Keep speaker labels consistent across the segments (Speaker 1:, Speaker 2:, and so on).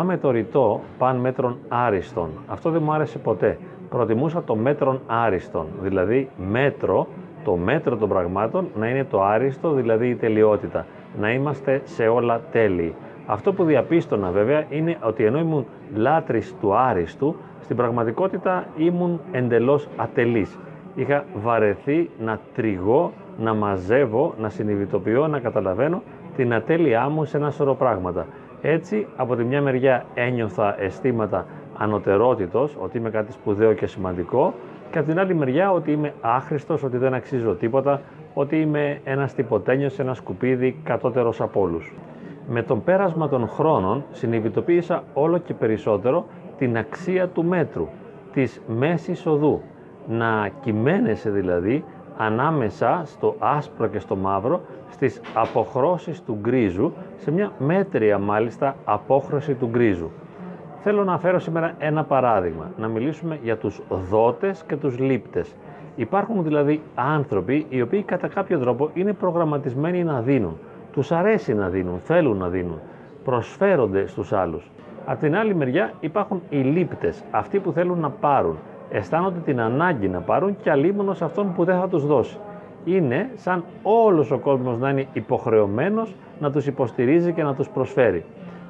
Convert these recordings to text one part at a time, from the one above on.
Speaker 1: Θυμάμαι το ρητό παν μέτρων άριστον. Αυτό δεν μου άρεσε ποτέ. Προτιμούσα το μέτρον άριστον, δηλαδή μέτρο, το μέτρο των πραγμάτων να είναι το άριστο, δηλαδή η τελειότητα. Να είμαστε σε όλα τέλειοι. Αυτό που διαπίστωνα βέβαια είναι ότι ενώ ήμουν λάτρης του άριστου, στην πραγματικότητα ήμουν εντελώς ατελής. Είχα βαρεθεί να τριγώ, να μαζεύω, να συνειδητοποιώ, να καταλαβαίνω την ατέλειά μου σε ένα σωρό πράγματα. Έτσι, από τη μια μεριά ένιωθα αισθήματα ανωτερότητος, ότι είμαι κάτι σπουδαίο και σημαντικό, και από την άλλη μεριά ότι είμαι άχρηστος, ότι δεν αξίζω τίποτα, ότι είμαι ένας τυποτένιος, ένα σκουπίδι κατώτερος από όλους. Με τον πέρασμα των χρόνων συνειδητοποίησα όλο και περισσότερο την αξία του μέτρου, της μέσης οδού. Να κυμαίνεσαι δηλαδή ανάμεσα στο άσπρο και στο μαύρο, στις αποχρώσεις του γκρίζου, σε μια μέτρια μάλιστα απόχρωση του γκρίζου. Θέλω να φέρω σήμερα ένα παράδειγμα, να μιλήσουμε για τους δότες και τους λήπτες. Υπάρχουν δηλαδή άνθρωποι οι οποίοι κατά κάποιο τρόπο είναι προγραμματισμένοι να δίνουν. Τους αρέσει να δίνουν, θέλουν να δίνουν, προσφέρονται στους άλλους. Από την άλλη μεριά υπάρχουν οι λήπτες, αυτοί που θέλουν να πάρουν, αισθάνονται την ανάγκη να πάρουν και αλίμονο αυτόν που δεν θα τους δώσει. Είναι σαν όλος ο κόσμος να είναι υποχρεωμένος να τους υποστηρίζει και να τους προσφέρει.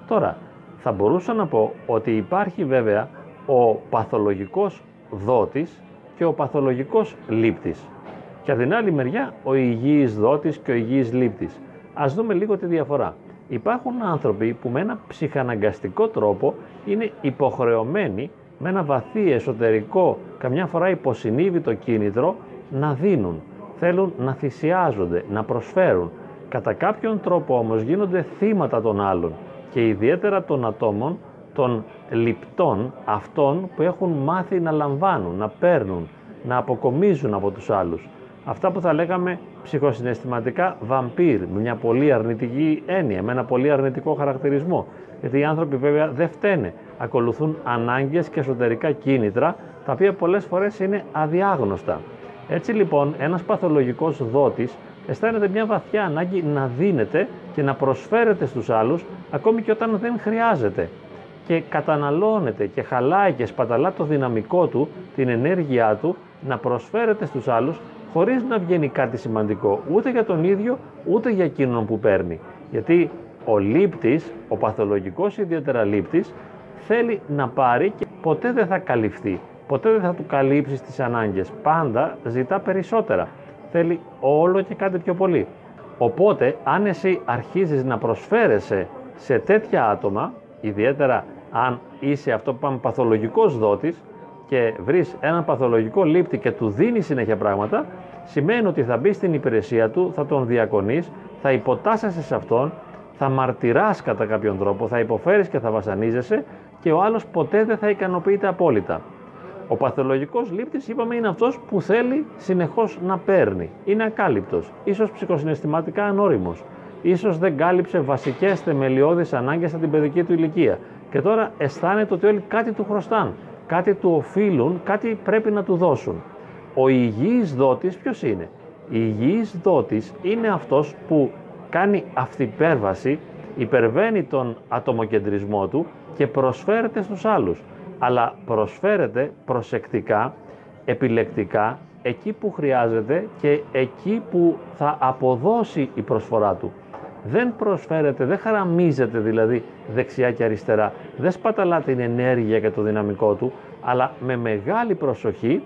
Speaker 1: Τώρα, θα μπορούσα να πω ότι υπάρχει βέβαια ο παθολογικός δότης και ο παθολογικός λήπτης. Και από την άλλη μεριά ο υγιής δότης και ο υγιής λήπτης. Ας δούμε λίγο τη διαφορά. Υπάρχουν άνθρωποι που με ένα ψυχαναγκαστικό τρόπο είναι υποχρεωμένοι με ένα βαθύ εσωτερικό, καμιά φορά υποσυνείδητο κίνητρο, να δίνουν. Θέλουν να θυσιάζονται, να προσφέρουν. Κατά κάποιον τρόπο όμως γίνονται θύματα των άλλων και ιδιαίτερα των ατόμων, των λιπτών, αυτών που έχουν μάθει να λαμβάνουν, να παίρνουν, να αποκομίζουν από τους άλλους. Αυτά που θα λέγαμε ψυχοσυναισθηματικά βαμπύρ, με μια πολύ αρνητική έννοια, με ένα πολύ αρνητικό χαρακτηρισμό. Γιατί οι άνθρωποι βέβαια δεν φταίνε. Ακολουθούν ανάγκες και εσωτερικά κίνητρα, τα οποία πολλές φορές είναι αδιάγνωστα. Έτσι λοιπόν ένας παθολογικός δότης αισθάνεται μια βαθιά ανάγκη να δίνεται και να προσφέρεται στους άλλους ακόμη και όταν δεν χρειάζεται και καταναλώνεται και χαλάει και σπαταλά το δυναμικό του, την ενέργειά του να προσφέρεται στους άλλους χωρίς να βγαίνει κάτι σημαντικό ούτε για τον ίδιο ούτε για εκείνον που παίρνει. Γιατί ο λήπτης, ο παθολογικός ιδιαίτερα λήπτης, θέλει να πάρει και ποτέ δεν θα καλυφθεί. Ποτέ δεν θα του καλύψει τις ανάγκες. Πάντα ζητά περισσότερα. Θέλει όλο και κάτι πιο πολύ. Οπότε, αν εσύ αρχίζεις να προσφέρεσαι σε τέτοια άτομα, ιδιαίτερα αν είσαι αυτό που πάμε παθολογικός δότης και βρεις έναν παθολογικό λήπτη και του δίνεις συνέχεια πράγματα, σημαίνει ότι θα μπεις στην υπηρεσία του, θα τον διακονείς, θα υποτάσσεσαι σε αυτόν, θα μαρτυράς κατά κάποιον τρόπο, θα υποφέρεις και θα βασανίζεσαι και ο άλλος ποτέ δεν θα ικανοποιείται απόλυτα. Ο παθολογικός λήπτης είπαμε είναι αυτός που θέλει συνεχώς να παίρνει. Είναι ακάλυπτος, ίσως ψυχοσυναισθηματικά ανώριμος. Ίσως δεν κάλυψε βασικές θεμελιώδεις ανάγκες από την παιδική του ηλικία. Και τώρα αισθάνεται ότι όλοι κάτι του χρωστάν, κάτι του οφείλουν, κάτι πρέπει να του δώσουν. Ο υγιής δότης ποιος είναι; Η υγιής δότης είναι αυτός που κάνει αυτυπέρβαση, υπερβαίνει τον ατομοκεντρισμό του και προσφέρεται στους άλλους. Αλλά προσφέρεται προσεκτικά, επιλεκτικά, εκεί που χρειάζεται και εκεί που θα αποδώσει η προσφορά του. Δεν προσφέρεται, δεν χαραμίζεται δηλαδή δεξιά και αριστερά, δεν σπαταλά την ενέργεια και το δυναμικό του, αλλά με μεγάλη προσοχή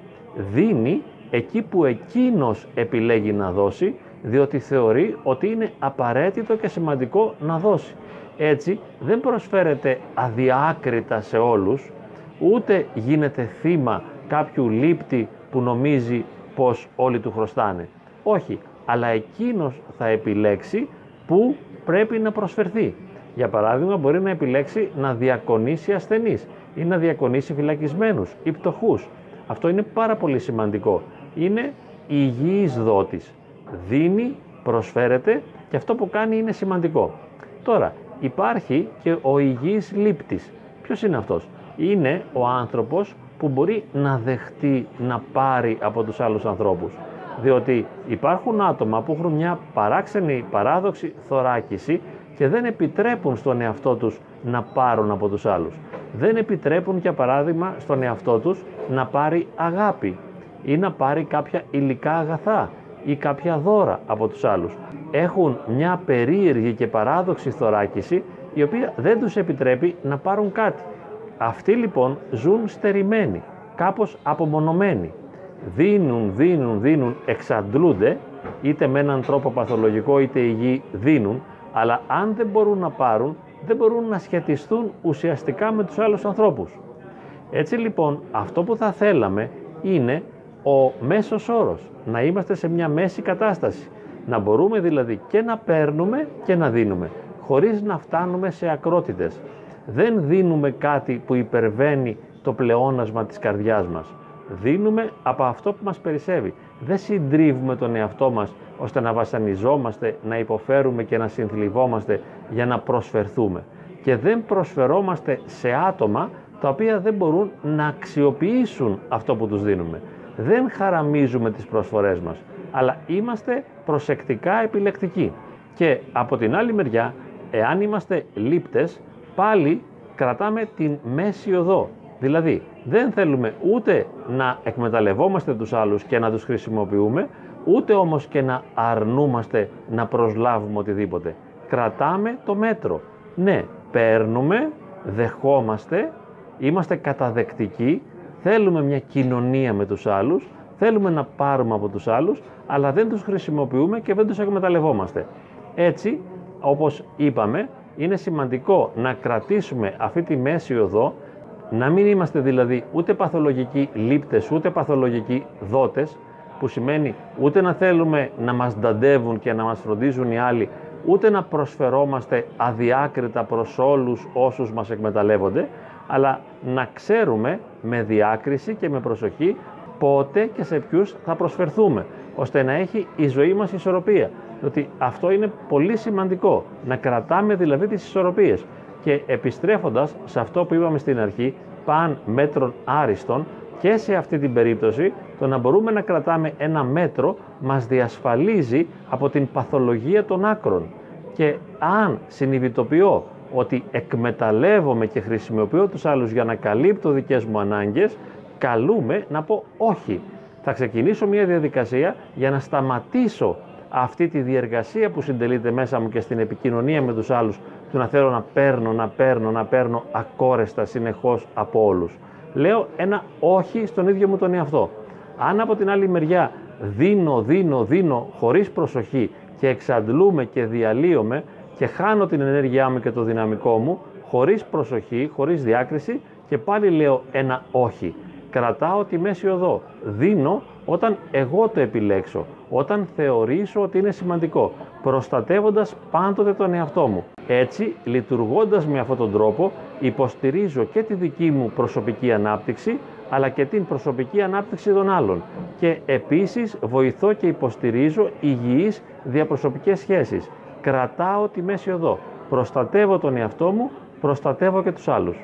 Speaker 1: δίνει εκεί που εκείνος επιλέγει να δώσει, διότι θεωρεί ότι είναι απαραίτητο και σημαντικό να δώσει. Έτσι δεν προσφέρεται αδιάκριτα σε όλους, ούτε γίνεται θύμα κάποιου λήπτη που νομίζει πως όλοι του χρωστάνε. Όχι, αλλά εκείνος θα επιλέξει που πρέπει να προσφερθεί. Για παράδειγμα, μπορεί να επιλέξει να διακονήσει ασθενείς ή να διακονήσει φυλακισμένους ή πτωχούς. Αυτό είναι πάρα πολύ σημαντικό. Είναι υγιής δότης. Δίνει, προσφέρεται και αυτό που κάνει είναι σημαντικό. Τώρα, υπάρχει και ο υγιής λήπτης. Ποιος είναι αυτός; Είναι ο άνθρωπος που μπορεί να δεχτεί να πάρει από τους άλλους ανθρώπους. Διότι υπάρχουν άτομα που έχουν μια παράξενη, παράδοξη θωράκιση και δεν επιτρέπουν στον εαυτό τους να πάρουν από τους άλλους. Δεν επιτρέπουν για παράδειγμα στον εαυτό τους να πάρει αγάπη ή να πάρει κάποια υλικά αγαθά ή κάποια δώρα από τους άλλους. Έχουν μια περίεργη και παράδοξη θωράκιση η οποία δεν τους επιτρέπει να πάρουν κάτι. Αυτοί λοιπόν ζουν στερημένοι, κάπως απομονωμένοι. Δίνουν, δίνουν, δίνουν, εξαντλούνται, είτε με έναν τρόπο παθολογικό είτε υγιή δίνουν, αλλά αν δεν μπορούν να πάρουν, δεν μπορούν να σχετιστούν ουσιαστικά με τους άλλους ανθρώπους. Έτσι λοιπόν αυτό που θα θέλαμε είναι ο μέσος όρος, να είμαστε σε μια μέση κατάσταση, να μπορούμε δηλαδή και να παίρνουμε και να δίνουμε, χωρίς να φτάνουμε σε ακρότητες. Δεν δίνουμε κάτι που υπερβαίνει το πλεόνασμα της καρδιάς μας. Δίνουμε από αυτό που μας περισσεύει. Δεν συντρίβουμε τον εαυτό μας ώστε να βασανιζόμαστε, να υποφέρουμε και να συνθλιβόμαστε για να προσφερθούμε. Και δεν προσφερόμαστε σε άτομα τα οποία δεν μπορούν να αξιοποιήσουν αυτό που τους δίνουμε. Δεν χαραμίζουμε τις προσφορές μας, αλλά είμαστε προσεκτικά επιλεκτικοί. Και από την άλλη μεριά, εάν είμαστε λήπτες, πάλι κρατάμε την μέση οδό. Δηλαδή, δεν θέλουμε ούτε να εκμεταλλευόμαστε τους άλλους και να τους χρησιμοποιούμε, ούτε όμως και να αρνούμαστε να προσλάβουμε οτιδήποτε. Κρατάμε το μέτρο. Ναι, παίρνουμε, δεχόμαστε, είμαστε καταδεκτικοί, θέλουμε μια κοινωνία με τους άλλους, θέλουμε να πάρουμε από τους άλλους, αλλά δεν τους χρησιμοποιούμε και δεν τους εκμεταλλευόμαστε. Έτσι, όπως είπαμε, είναι σημαντικό να κρατήσουμε αυτή τη μέση οδό, να μην είμαστε δηλαδή ούτε παθολογικοί λήπτες, ούτε παθολογικοί δότες, που σημαίνει ούτε να θέλουμε να μας νταντεύουν και να μας φροντίζουν οι άλλοι, ούτε να προσφερόμαστε αδιάκριτα προς όλους όσους μας εκμεταλλεύονται, αλλά να ξέρουμε με διάκριση και με προσοχή πότε και σε ποιους θα προσφερθούμε, ώστε να έχει η ζωή μας ισορροπία. Διότι αυτό είναι πολύ σημαντικό, να κρατάμε δηλαδή τις ισορροπίες. Και επιστρέφοντας σε αυτό που είπαμε στην αρχή, παν μέτρων άριστον, και σε αυτή την περίπτωση το να μπορούμε να κρατάμε ένα μέτρο μας διασφαλίζει από την παθολογία των άκρων. Και αν συνειδητοποιώ ότι εκμεταλλεύομαι και χρησιμοποιώ τους άλλους για να καλύπτω δικές μου ανάγκες, καλούμε να πω όχι. Θα ξεκινήσω μια διαδικασία για να σταματήσω αυτή τη διεργασία που συντελείται μέσα μου και στην επικοινωνία με τους άλλους του να θέλω να παίρνω, να παίρνω, να παίρνω ακόρεστα συνεχώς από όλους. Λέω ένα όχι στον ίδιο μου τον εαυτό. Αν από την άλλη μεριά δίνω, δίνω, δίνω χωρίς προσοχή και εξαντλούμε και διαλύομαι και χάνω την ενέργειά μου και το δυναμικό μου χωρίς προσοχή, χωρίς διάκριση και πάλι λέω ένα όχι. Κρατάω τη μέση οδό. Δίνω όταν εγώ το επιλέξω, όταν θεωρήσω ότι είναι σημαντικό, προστατεύοντας πάντοτε τον εαυτό μου. Έτσι, λειτουργώντας με αυτόν τον τρόπο, υποστηρίζω και τη δική μου προσωπική ανάπτυξη, αλλά και την προσωπική ανάπτυξη των άλλων. Και επίσης βοηθώ και υποστηρίζω υγιείς διαπροσωπικές σχέσεις. Κρατάω τη μέση οδό. Προστατεύω τον εαυτό μου, προστατεύω και τους άλλους.